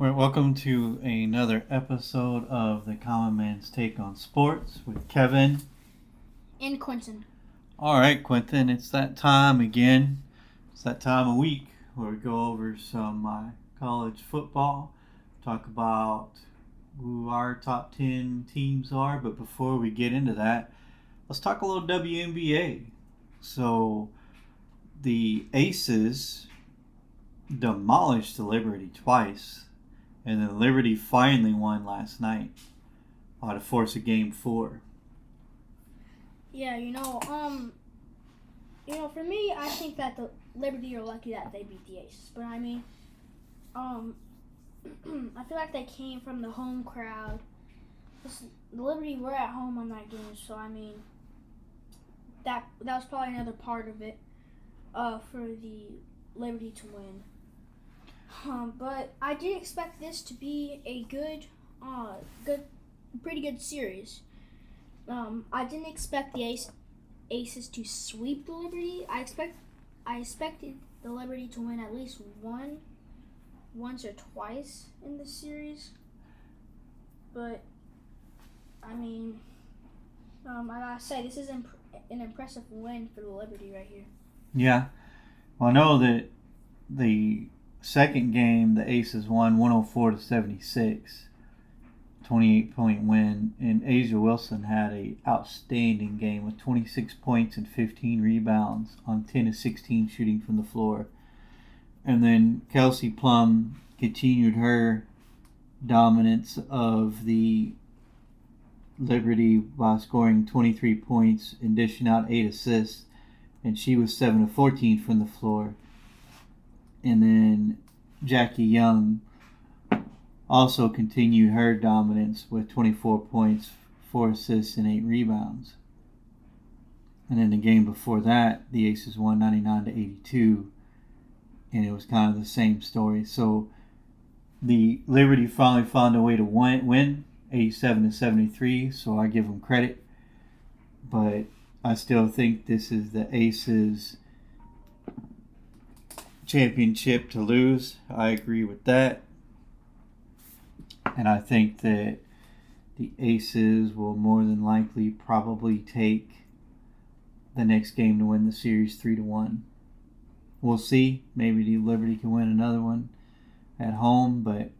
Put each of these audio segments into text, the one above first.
Well, welcome to another episode of the Common Man's Take on Sports with Kevin. And Quentin. All right, Quentin, it's that time again. It's that time of week where we go over some uh, college football, talk about who our top 10 teams are. But before we get into that, let's talk a little WNBA. So, the Aces demolished the Liberty twice and then Liberty finally won last night uh, to force a game four. Yeah, you know, um, you know, for me, I think that the Liberty are lucky that they beat the Aces, but I mean, um, I feel like they came from the home crowd. The Liberty were at home on that game, so I mean, that that was probably another part of it, uh, for the Liberty to win. Um, but I did expect this to be a good, uh, good, pretty good series. Um, I didn't expect the Ace, Aces to sweep the Liberty. I expect, I expected the Liberty to win at least one, once or twice in the series. But, I mean, um, I gotta say this is imp- an impressive win for the Liberty right here. Yeah, well, I know that the second game, the Aces won 104 to 76, 28 point win, and A'ja Wilson had a outstanding game with 26 points and 15 rebounds on 10 of 16 shooting from the floor. And then Kelsey Plum continued her dominance of the Liberty by scoring 23 points and dishing out 8 assists, and she was 7 of 14 from the floor and then Jackie Young also continued her dominance with 24 points, 4 assists, and 8 rebounds. And then the game before that, the Aces won 99 to 82, and it was kind of the same story. So the Liberty finally found a way to win 87 to 73, so I give them credit. But I still think this is the Aces championship to lose. I agree with that. And I think that the Aces will more than likely probably take the next game to win the series 3 to 1. We'll see. Maybe the Liberty can win another one at home, but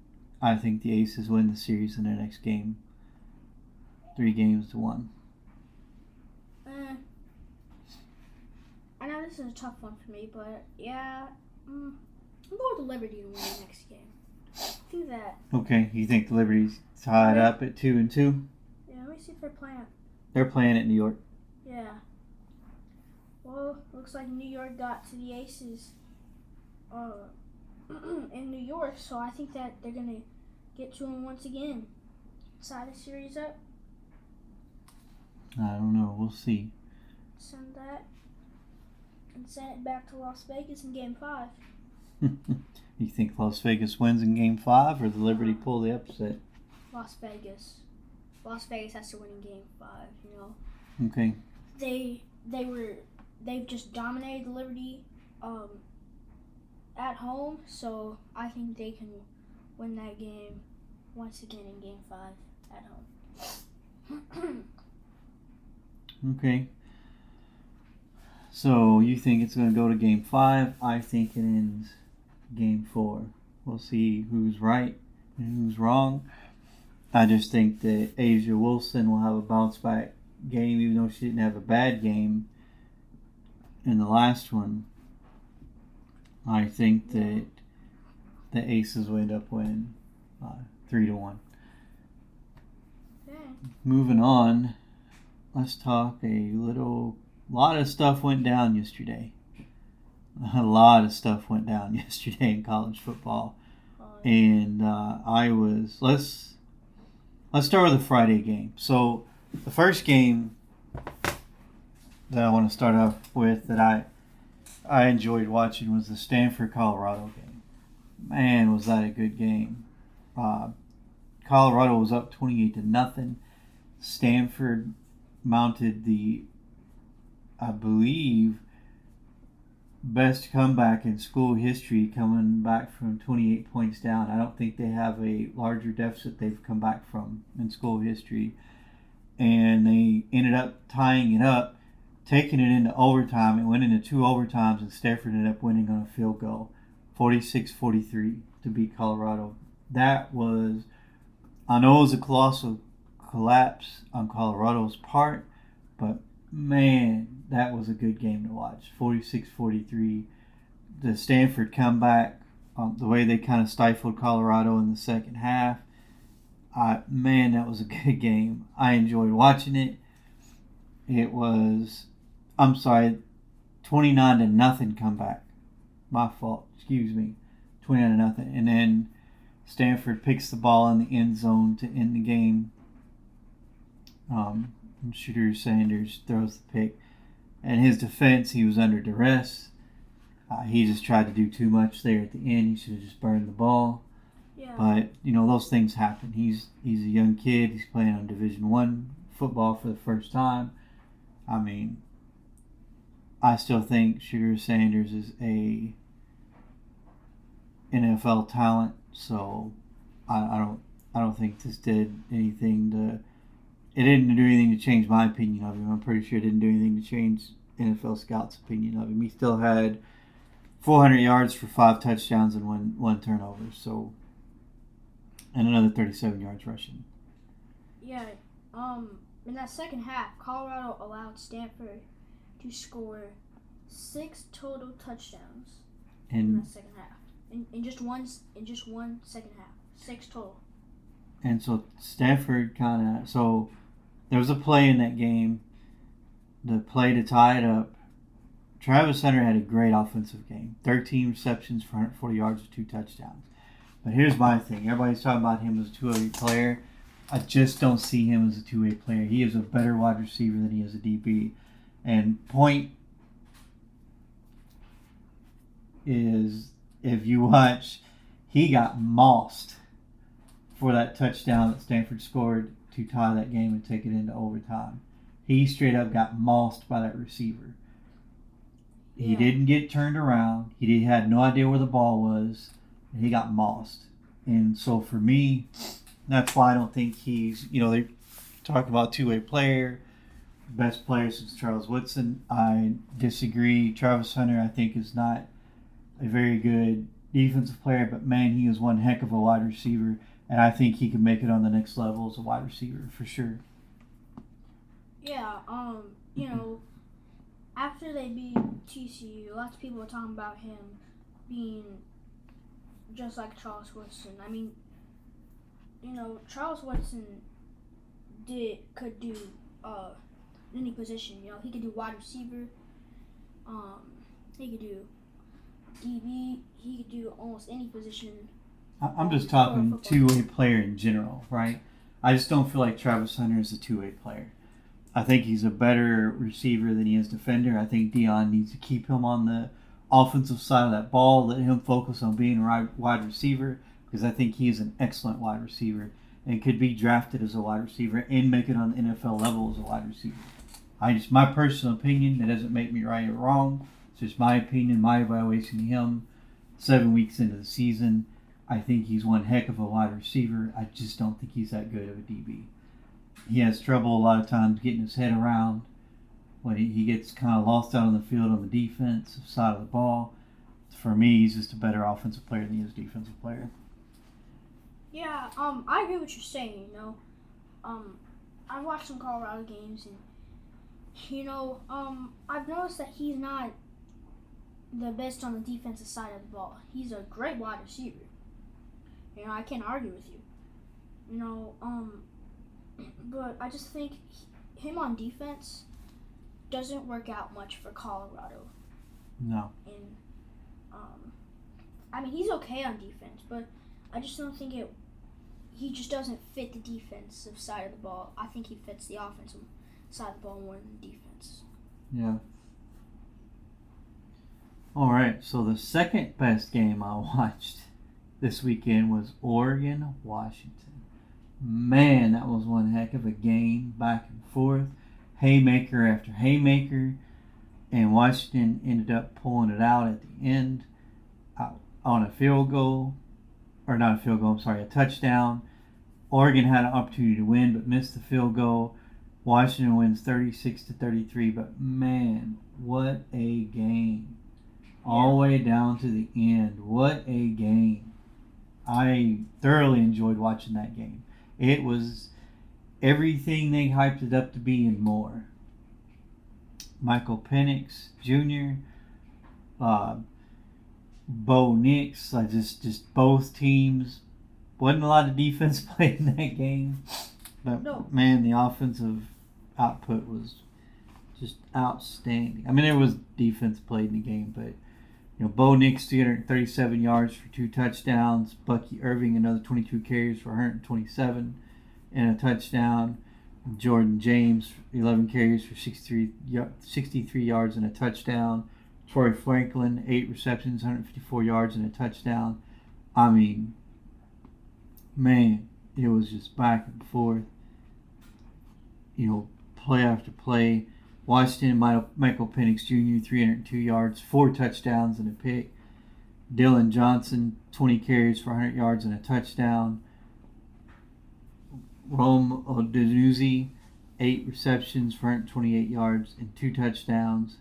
I think the Aces win the series in their next game. 3 games to 1. Uh, I know this is a tough one for me, but yeah, Mm, I'm going with the Liberty to win the next game. I think that. Okay, you think the Liberty's tied right. up at two and two? Yeah, let me see if they're playing. They're playing at New York. Yeah. Well, looks like New York got to the Aces uh, in New York, so I think that they're gonna get to them once again. Tie the series up. I don't know. We'll see. Send that and send it back to Las Vegas in Game Five. you think Las Vegas wins in Game Five, or the Liberty pull the upset? Las Vegas. Las Vegas has to win in Game Five. You know. Okay. They they were they've just dominated the Liberty um, at home, so I think they can win that game once again in Game Five at home. okay. So you think it's going to go to game five? I think it ends game four. We'll see who's right and who's wrong. I just think that A'ja Wilson will have a bounce back game, even though she didn't have a bad game in the last one. I think that the Aces will end up winning uh, three to one. Moving on, let's talk a little a lot of stuff went down yesterday. A lot of stuff went down yesterday in college football, and uh, I was let's let's start with the Friday game. So the first game that I want to start off with that I I enjoyed watching was the Stanford Colorado game. Man, was that a good game! Uh, Colorado was up twenty eight to nothing. Stanford mounted the I believe, best comeback in school history, coming back from 28 points down. I don't think they have a larger deficit they've come back from in school history. And they ended up tying it up, taking it into overtime. It went into two overtimes, and Stanford ended up winning on a field goal 46 43 to beat Colorado. That was, I know it was a colossal collapse on Colorado's part, but man, that was a good game to watch. 46-43. The Stanford comeback, um, the way they kind of stifled Colorado in the second half. Uh, man, that was a good game. I enjoyed watching it. It was, I'm sorry, 29 to nothing comeback. My fault. Excuse me. 29 to nothing. And then Stanford picks the ball in the end zone to end the game. Um, Shedeur Sanders throws the pick. And his defense, he was under duress. Uh, he just tried to do too much there at the end. He should have just burned the ball. Yeah. But you know those things happen. He's he's a young kid. He's playing on Division One football for the first time. I mean, I still think Shedeur Sanders is a NFL talent. So I, I don't I don't think this did anything to it didn't do anything to change my opinion of him. I'm pretty sure it didn't do anything to change NFL scouts' opinion of him. He still had 400 yards for five touchdowns and one one turnover. So, and another 37 yards rushing. Yeah. Um. In that second half, Colorado allowed Stanford to score six total touchdowns in And that second half. In, in just one in just one second half, six total. and so Stanford kind of so there was a play in that game, the play to tie it up. Travis Hunter had a great offensive game, 13 receptions for 140 yards two touchdowns. But here's my thing: everybody's talking about him as a two-way player. I just don't see him as a two-way player. He is a better wide receiver than he is a DB. And point is if you watch, he got mossed for that touchdown that Stanford scored to tie that game and take it into overtime. He straight up got mossed by that receiver. He Yeah. didn't get turned around. He did, had no idea where the ball was, and he got mossed. And so for me, that's why I don't think he's. You know, they talk about two-way player, best player since Charles Woodson. I disagree. Travis Hunter, I think, is not a very good defensive player, but man, he is one heck of a wide receiver, and I think he can make it on the next level as a wide receiver for sure. Yeah, um, you know, after they beat TCU, lots of people were talking about him being just like Charles Woodson. I mean, you know, Charles Woodson did could do uh any position. You know, he could do wide receiver. Um, he could do DB. He could do almost any position. I'm just talking Football. two-way player in general, right? I just don't feel like Travis Hunter is a two-way player. I think he's a better receiver than he is defender. I think Deion needs to keep him on the offensive side of that ball, let him focus on being a wide receiver because I think he is an excellent wide receiver and could be drafted as a wide receiver and make it on the NFL level as a wide receiver. I just my personal opinion. That doesn't make me right or wrong. It's just my opinion, my evaluation of him. Seven weeks into the season, I think he's one heck of a wide receiver. I just don't think he's that good of a DB. He has trouble a lot of times getting his head around when he, gets kind of lost out on the field on the defensive side of the ball. For me, he's just a better offensive player than he is defensive player. Yeah, um, I agree with what you're saying. You know, um, I've watched some Colorado games, and you know, um, I've noticed that he's not the best on the defensive side of the ball. He's a great wide receiver. You know, I can't argue with you. You know, um, but I just think he- him on defense doesn't work out much for Colorado. No. And um, I mean, he's okay on defense, but I just don't think it. He just doesn't fit the defensive side of the ball. I think he fits the offensive side of the ball more than the defense. Yeah. All right. So the second best game I watched this weekend was Oregon Washington. Man, that was one heck of a game, back and forth, haymaker after haymaker. and Washington ended up pulling it out at the end uh, on a field goal, or not a field goal. I'm sorry, a touchdown. Oregon had an opportunity to win, but missed the field goal. Washington wins 36 to 33. But man, what a game! All the way down to the end. What a game! I thoroughly enjoyed watching that game. It was everything they hyped it up to be and more. Michael Penix Jr., uh, Bo Nix, like just just both teams. Wasn't a lot of defense played in that game, but No. man, the offensive output was just outstanding. I mean, there was defense played in the game, but you know, Bo Nix 337 yards for two touchdowns. Bucky Irving another 22 carries for 127 and a touchdown. Jordan James 11 carries for 63 63 yards and a touchdown. Troy Franklin eight receptions, 154 yards and a touchdown. I mean, man, it was just back and forth. You know, play after play. Washington, Mi- Michael Penix Jr., 302 yards, four touchdowns and a pick. Dillon Johnson, 20 carries for 100 yards and a touchdown. Rome Odunze, eight receptions for 128 yards and two touchdowns.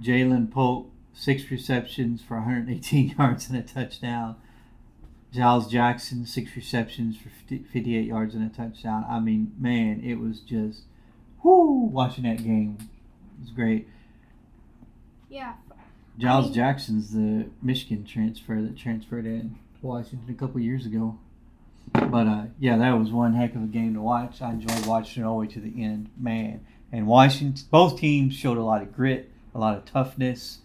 Ja'Lynn Polk, six receptions for 118 yards and a touchdown. Giles Jackson, six receptions for 50 58 yards and a touchdown. I mean, man, it was just, whoo, watching that game it was great. Yeah. Giles mean- Jackson's the Michigan transfer that transferred in to Washington a couple years ago. But uh, yeah, that was one heck of a game to watch. I enjoyed watching it all the way to the end, man. And Washington, both teams showed a lot of grit, a lot of toughness.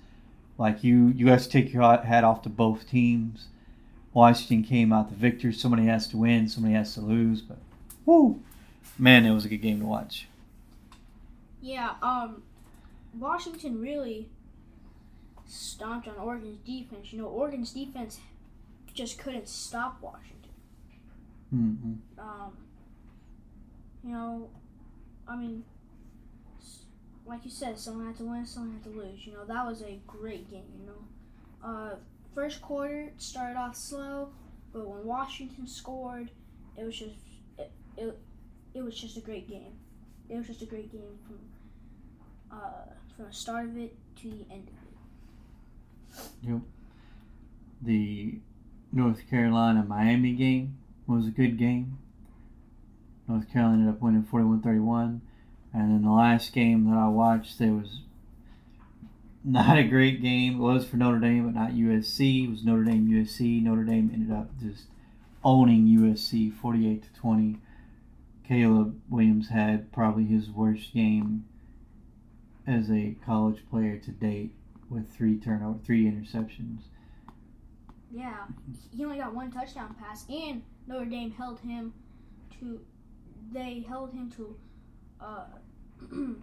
Like you, you have to take your hat off to both teams. Washington came out the victor. Somebody has to win, somebody has to lose. But whoo, man, it was a good game to watch. Yeah, um, Washington really stomped on Oregon's defense. You know, Oregon's defense just couldn't stop Washington. hmm Um, you know, I mean, like you said, someone had to win, someone had to lose. You know, that was a great game. You know, uh, first quarter started off slow, but when Washington scored, it was just it, it, it was just a great game. It was just a great game from uh, from the start of it to the end of it. Yep. The North Carolina Miami game was a good game. North Carolina ended up winning 41 31. And then the last game that I watched, there was not a great game. It was for Notre Dame, but not USC. It was Notre Dame USC. Notre Dame ended up just owning USC 48 to 20. Caleb Williams had probably his worst game as a college player to date with three turnover, three interceptions. Yeah, he only got one touchdown pass, and Notre Dame held him to. They held him to uh,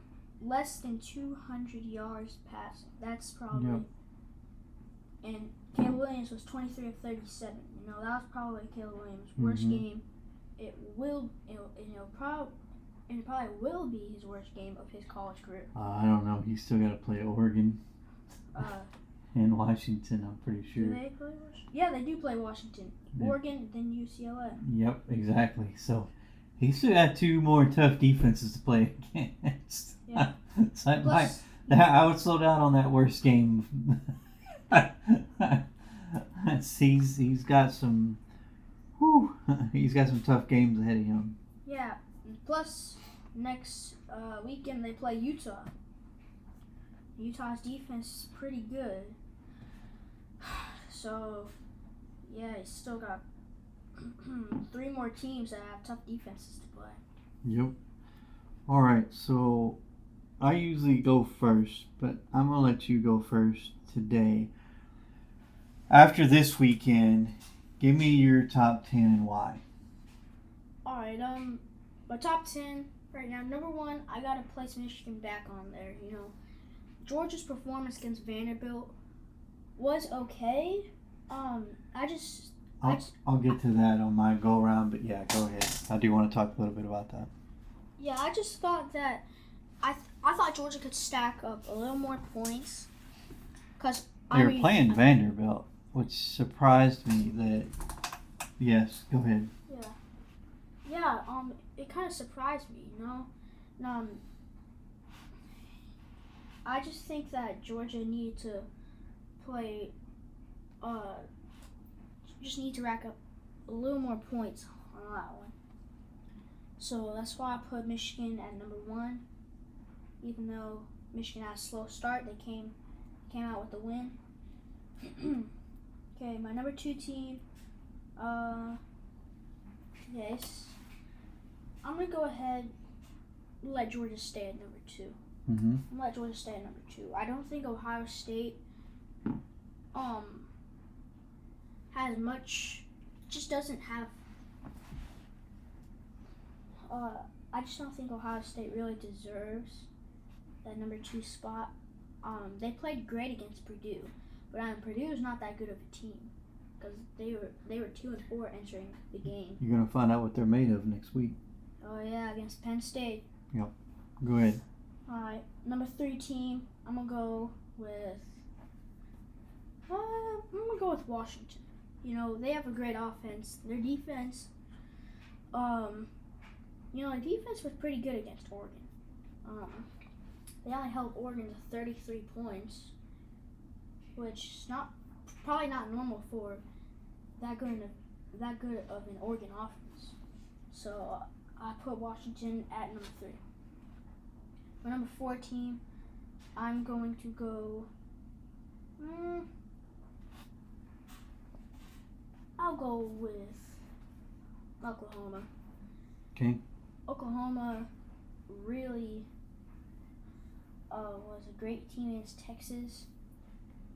less than 200 yards passing. That's probably. Yep. And Caleb Williams was 23 of 37. You know, that was probably Caleb Williams' worst Mhm. game. It will, it'll, it'll probably, it probably will be his worst game of his college career. Uh, I don't know. He's still got to play Oregon Uh, and Washington. I'm pretty do sure. they play Washington? Yeah, they do play Washington, Yeah. Oregon, then UCLA. Yep, exactly. So he's still got two more tough defenses to play against. Yeah. so might, Plus, that, I would slow down on that worst game. he's he's got some. Whew, he's got some tough games ahead of him. Yeah. Plus, next uh, weekend they play Utah. Utah's defense is pretty good. So, yeah, he's still got three more teams that have tough defenses to play. Yep. All right, so I usually go first, but I'm gonna let you go first today. After this weekend, give me your top ten and why. All right. Um, my top ten right now. Number one, I gotta place Michigan back on there. You know, Georgia's performance against Vanderbilt was okay. Um, I just I I'll, just, I'll get to that on my go around, but yeah, go ahead. I do want to talk a little bit about that. Yeah, I just thought that I th- I thought Georgia could stack up a little more points. Cause They I were mean, playing Vanderbilt, which surprised me that. Yes, go ahead. Yeah, yeah, um, it kind of surprised me, you know. Um, I just think that Georgia needed to play. Uh, just need to rack up a little more points on that one. So that's why I put Michigan at number one. Even though Michigan had a slow start, they came came out with the win. okay, my number two team. Uh, yes. I'm gonna go ahead let Georgia stay at number two. Mm-hmm. I'm gonna let Georgia stay at number two. I don't think Ohio State um has much just doesn't have uh I just don't think Ohio State really deserves that number two spot. Um, they played great against Purdue, but um, Purdue is not that good of a team because they were they were two and four entering the game. You're gonna find out what they're made of next week. Oh yeah, against Penn State. Go ahead. All right, number three team. I'm gonna go with. Uh, I'm gonna go with Washington. You know they have a great offense. Their defense. Um, you know their defense was pretty good against Oregon. Um, they only held Oregon to 33 points, which is not probably not normal for that good of, that good of an Oregon offense. So I put Washington at number three. For number four team, I'm going to go. Mm, I'll go with Oklahoma. Okay. Oklahoma really uh, was a great team against Texas,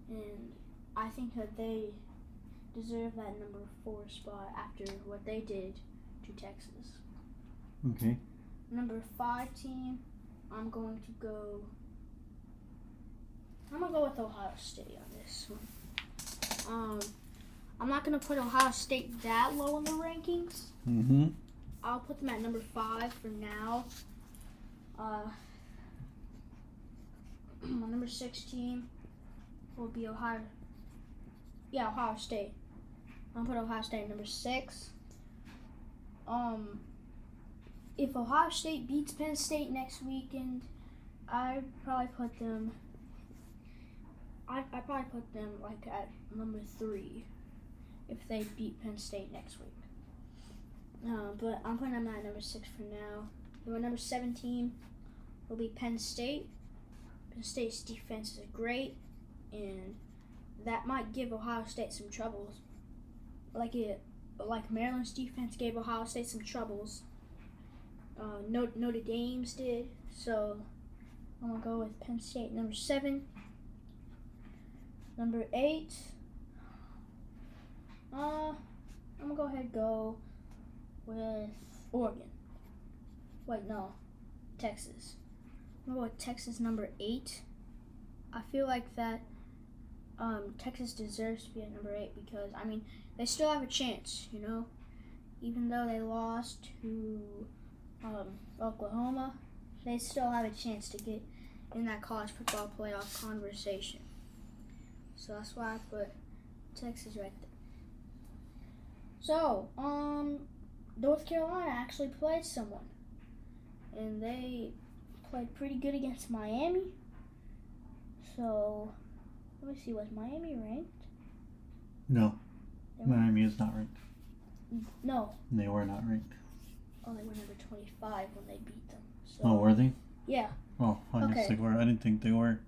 and I think that they deserve that number four spot after what they did to Texas. Okay. Number five team, I'm going to go. I'm gonna go with Ohio State on this one. Um, I'm not gonna put Ohio State that low in the rankings. Mm-hmm. I'll put them at number five for now. Uh, my number six team will be Ohio. Yeah, Ohio State. I'll put Ohio State at number six. Um, if Ohio State beats Penn State next weekend, I'd probably put them. I'd, I'd probably put them like at number three, if they beat Penn State next week. Uh, but I'm putting them at number six for now. And number seventeen will be Penn State. Penn State's defense is great, and that might give Ohio State some troubles. Like it, like Maryland's defense gave Ohio State some troubles. Uh, Notre, Dame's did. So I'm gonna go with Penn State number seven. Number eight. Uh, I'm gonna go ahead and go with Oregon. Wait, no, Texas. I'm gonna go with Texas number eight. I feel like that um, Texas deserves to be at number eight because I mean they still have a chance, you know, even though they lost to um, Oklahoma, they still have a chance to get in that college football playoff conversation. So that's why I put Texas right there. So, um, North Carolina actually played someone, and they played pretty good against Miami. So, let me see, was Miami ranked? No. Miami is not ranked. No, They were not ranked. Oh, number 25 when they beat them. So, Oh, were they? Yeah. Oh, I guess Okay. they were. I didn't think they were.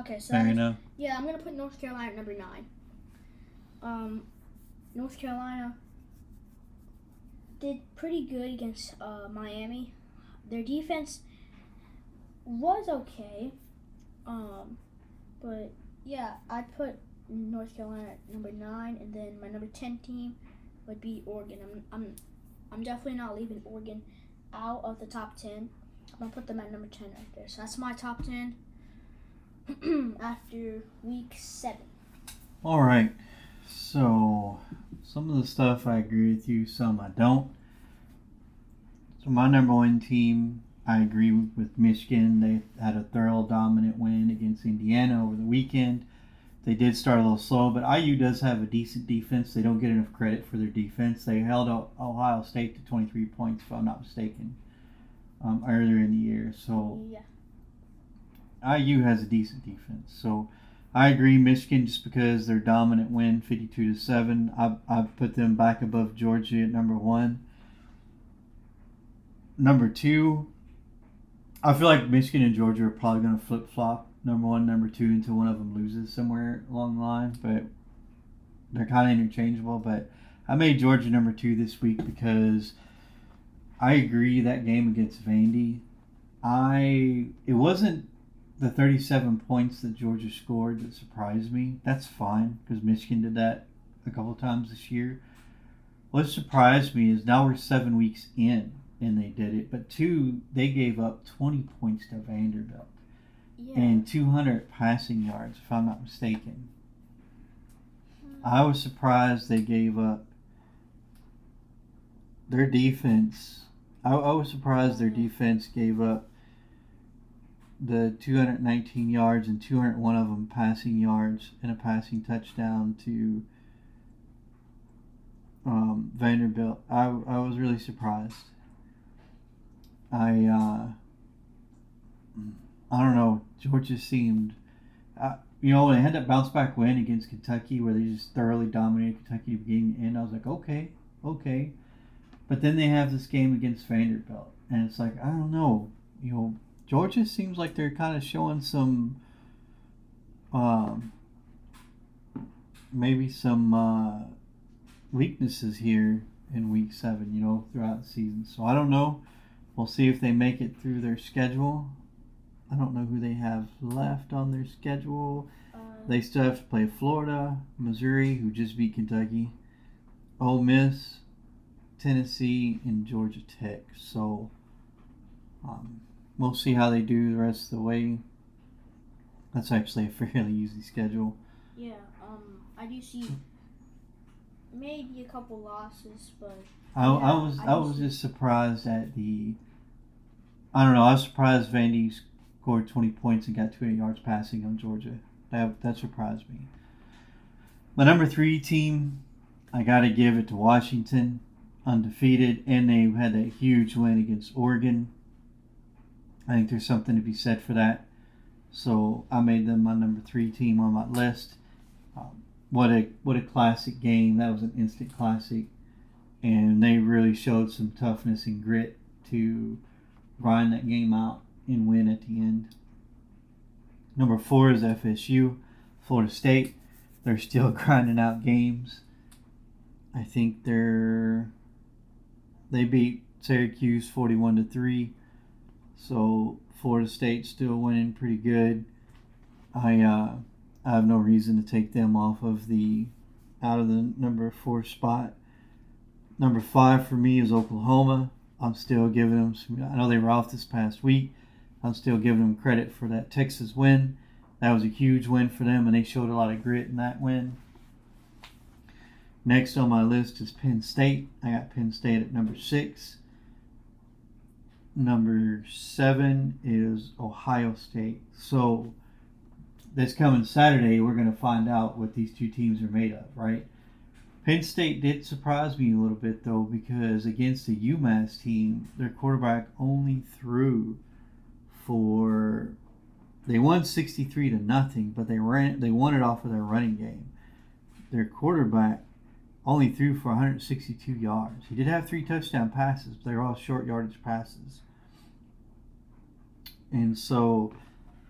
Okay, so Fair enough. Yeah, I'm gonna put North Carolina at number nine. Um, North Carolina did pretty good against uh, Miami. Their defense was okay. Um, but yeah, I'd put North Carolina at number nine, and then my number ten team would be Oregon. I'm I'm I'm definitely not leaving Oregon out of the top ten. I'm gonna put them at number ten right there. So that's my top ten after week seven. All right. So, some of the stuff I agree with you, some I don't. So, my number one team, I agree with Michigan. They had a thorough dominant win against Indiana over the weekend. They did start a little slow, but IU does have a decent defense. They don't get enough credit for their defense. They held Ohio State to 23 points, if I'm not mistaken, um, earlier in the year. So Yeah. IU has a decent defense. So I agree, Michigan, just because their dominant win, 52 to seven. I've put them back above Georgia at number one. Number two, I feel like Michigan and Georgia are probably going to flip flop number one, number two until one of them loses somewhere along the line. But they're kind of interchangeable. But I made Georgia number two this week because I agree that game against Vandy. I it wasn't the 37 points that Georgia scored that surprised me. That's fine because Michigan did that a couple times this year. What surprised me is now we're seven weeks in and they did it, but two, they gave up 20 points to Vanderbilt Yeah. and 200 passing yards, if I'm not mistaken. I was surprised they gave up their defense. I, I was surprised their defense gave up the 219 yards and 201 of them passing yards and a passing touchdown to um, Vanderbilt. I, I was really surprised. I uh, I don't know. Georgia seemed, uh, you know, they had that bounce back win against Kentucky where they just thoroughly dominated Kentucky beginning end, I was like, okay, okay. But then they have this game against Vanderbilt, and it's like, I don't know. You know, Georgia seems like they're kind of showing some, um, maybe some uh, weaknesses here in week seven, you know, throughout the season. So I don't know. We'll see if they make it through their schedule. I don't know who they have left on their schedule. Uh, They still have to play Florida, Missouri, who just beat Kentucky, Ole Miss, Tennessee, and Georgia Tech. So um, we'll see how they do the rest of the way. That's actually a fairly easy schedule. yeah. Um, I do see maybe a couple losses, but I, I was I I was see- just surprised at the. I don't know. I was surprised Vandy scored 20 points and got 200 yards passing on Georgia. That that surprised me. My number three team, I got to give it to Washington, undefeated, and they had that huge win against Oregon. I think there's something to be said for that. So I made them my number three team on my list. Um, what a what a classic game! That was an instant classic and they really showed some toughness and grit to grind that game out and win at the end. Number four is FSU, Florida State. They're still grinding out games. I think they're they beat Syracuse forty-one to three, so Florida State still winning pretty good. I uh, I have no reason to take them off of the out of the number four spot. Number five for me is Oklahoma. I'm still giving them. Some, I know they were off this past week. I'm still giving them credit for that Texas win. That was a huge win for them, and they showed a lot of grit in that win. Next on my list is Penn State. I got Penn State at number six. Number seven is Ohio State. So this coming Saturday, we're going to find out what these two teams are made of, right? Penn State did surprise me a little bit though because against the UMass team, their quarterback only threw for they won 63 to nothing, but they ran they won it off of their running game. Their quarterback only threw for 162 yards. He did have three touchdown passes, but they were all short yardage passes. And so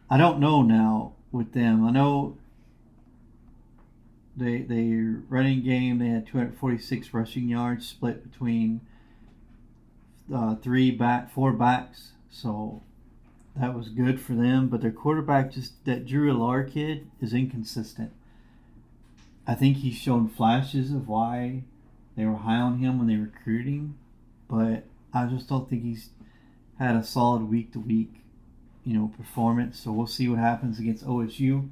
I don't know now with them. I know they they running game they had 246 rushing yards split between uh, three back four backs so that was good for them but their quarterback just that Drew Allar kid is inconsistent I think he's shown flashes of why they were high on him when they recruited him, but I just don't think he's had a solid week to week you know performance so we'll see what happens against OSU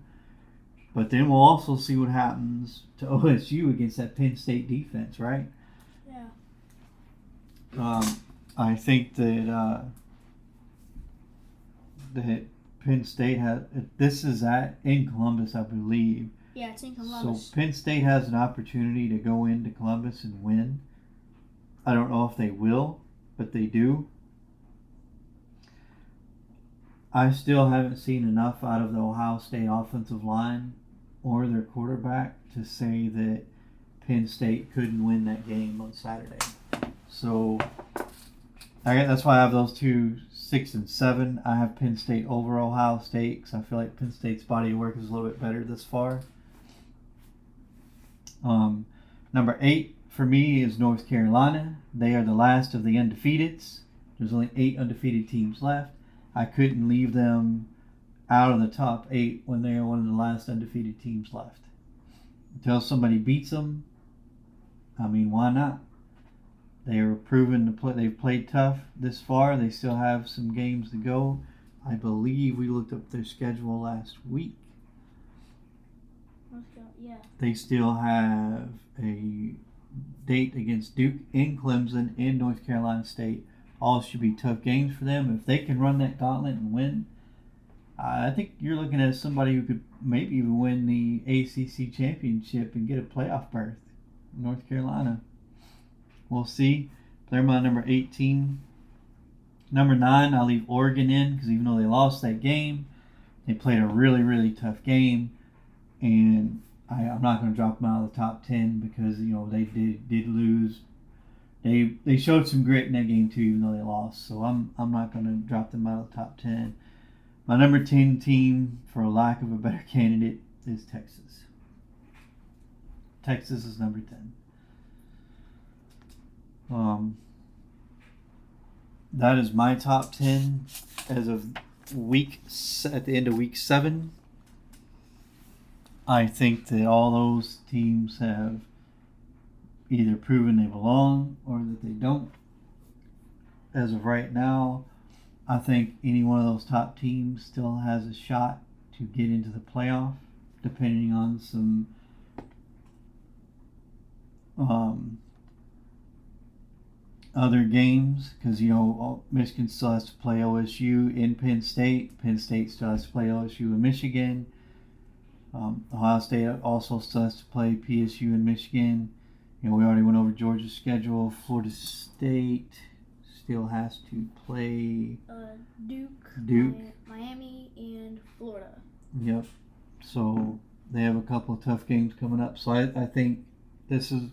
but then we'll also see what happens to OSU against that Penn State defense, right? yeah. Um, I think that uh, that Penn State has. This is at in Columbus, I believe. Yeah, it's in Columbus. So Penn State has an opportunity to go into Columbus and win. I don't know if they will, but they do. I still haven't seen enough out of the Ohio State offensive line or their quarterback to say that Penn State couldn't win that game on Saturday. So I guess that's why I have those two six and seven. I have Penn State over Ohio State because I feel like Penn State's body of work is a little bit better this far. Um, number eight for me is North Carolina. They are the last of the undefeateds. There's only eight undefeated teams left. I couldn't leave them out of the top eight when they are one of the last undefeated teams left. Until somebody beats them, I mean, why not? They are proven to play. They've played tough this far. They still have some games to go. I believe we looked up their schedule last week. Yeah. They still have a date against Duke in Clemson in North Carolina State. All should be tough games for them. If they can run that gauntlet and win, I think you're looking at somebody who could maybe even win the ACC championship and get a playoff berth. North Carolina. We'll see. They're my number 18. Number 9, I'll leave Oregon in because even though they lost that game, they played a really, really tough game. And I, am not going to drop them out of the top 10 because, you know, they did, did lose. They, they showed some grit in that game too, even though they lost. So I'm, I'm not going to drop them out of the top 10. My number 10 team, for lack of a better candidate, is Texas. Texas is number 10. Um, that is my top 10 as of week at the end of week 7. I think that all those teams have either proven they belong or that they don't. As of right now, I think any one of those top teams still has a shot to get into the playoff, depending on some um, other games because you know Michigan still has to play OSU in Penn State. Penn State still has to play OSU in Michigan. Um, Ohio State also still has to play PSU in Michigan. You know we already went over Georgia's schedule. Florida State still has to play uh, Duke, Duke, Miami, and Florida. Yep. So they have a couple of tough games coming up. So I, I think this is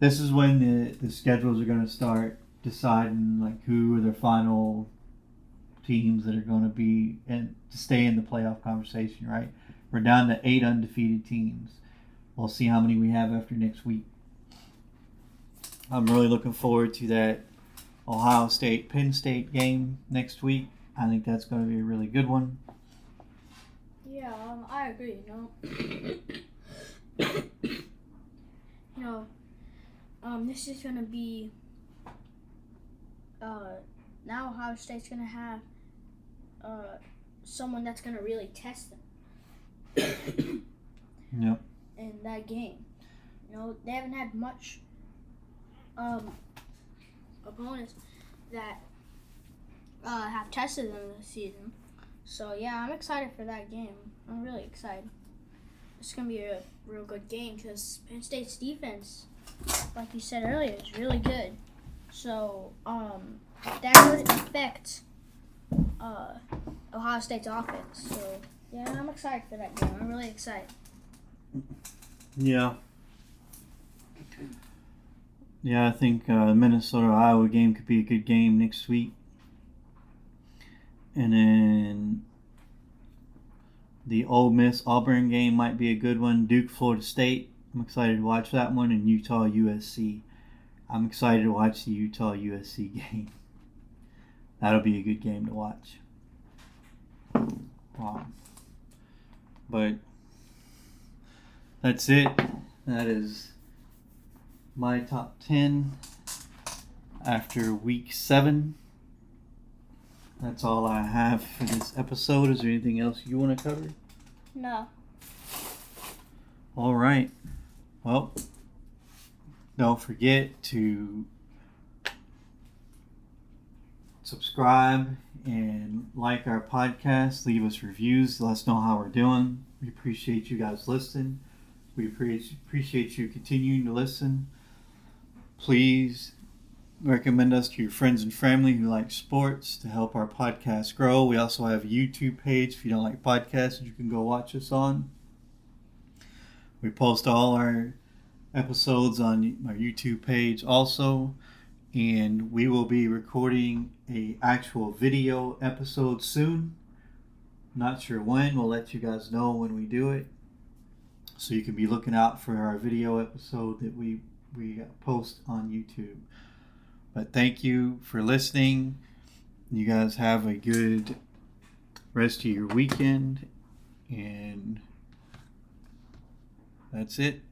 this is when the, the schedules are going to start deciding like who are their final teams that are going to be and to stay in the playoff conversation. Right, we're down to eight undefeated teams. We'll see how many we have after next week. I'm really looking forward to that Ohio State Penn State game next week. I think that's going to be a really good one. Yeah, um, I agree. You know, you know, um, this is gonna be uh, now Ohio State's gonna have uh, someone that's gonna really test them. yep. In that game, you know they haven't had much um, opponents that uh, have tested them this season. So yeah, I'm excited for that game. I'm really excited. It's gonna be a real good game because Penn State's defense like you said earlier, is really good. So um, that would affect uh, Ohio State's offense. So yeah, I'm excited for that game. I'm really excited. Yeah. Yeah, I think uh, Minnesota Iowa game could be a good game next week. And then the Ole Miss Auburn game might be a good one. Duke Florida State I'm excited to watch that one in Utah USC. I'm excited to watch the Utah USC game. That'll be a good game to watch. Um, but that's it. That is my top 10 after week 7. That's all I have for this episode. Is there anything else you want to cover? No. All right. Well, don't forget to subscribe and like our podcast. Leave us reviews. Let us know how we're doing. We appreciate you guys listening. We appreciate you continuing to listen. Please recommend us to your friends and family who like sports to help our podcast grow. We also have a YouTube page. If you don't like podcasts, you can go watch us on. We post all our episodes on our YouTube page also, and we will be recording a actual video episode soon. Not sure when. We'll let you guys know when we do it. So you can be looking out for our video episode that we we post on YouTube. But thank you for listening. You guys have a good rest of your weekend and that's it.